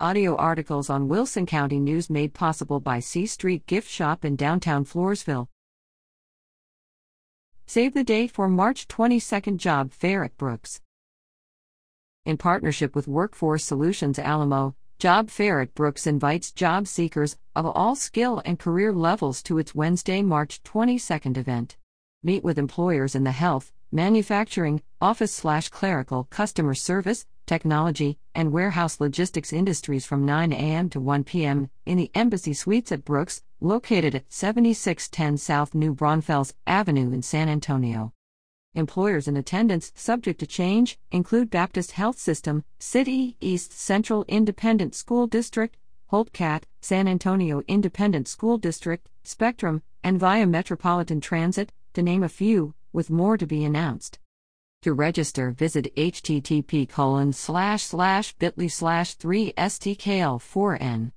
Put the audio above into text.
Audio articles on Wilson County News made possible by C Street Gift Shop in downtown Floresville. Save the date for March 22nd job fair at Brooks. In partnership with Workforce Solutions Alamo, Job Fair at Brooks invites job seekers of all skill and career levels to its Wednesday, March 22nd event. Meet with employers in the health, manufacturing, office slash clerical customer service, technology, and warehouse logistics industries from 9 a.m. to 1 p.m. in the Embassy Suites at Brooks, located at 7610 South New Braunfels Avenue in San Antonio. Employers in attendance, subject to change, include Baptist Health System, City East Central Independent School District, Holt Cat, San Antonio Independent School District, Spectrum, and Via Metropolitan Transit, to name a few, with more to be announced. To register, visit http colon slash slash bit.ly slash 3stkl4n.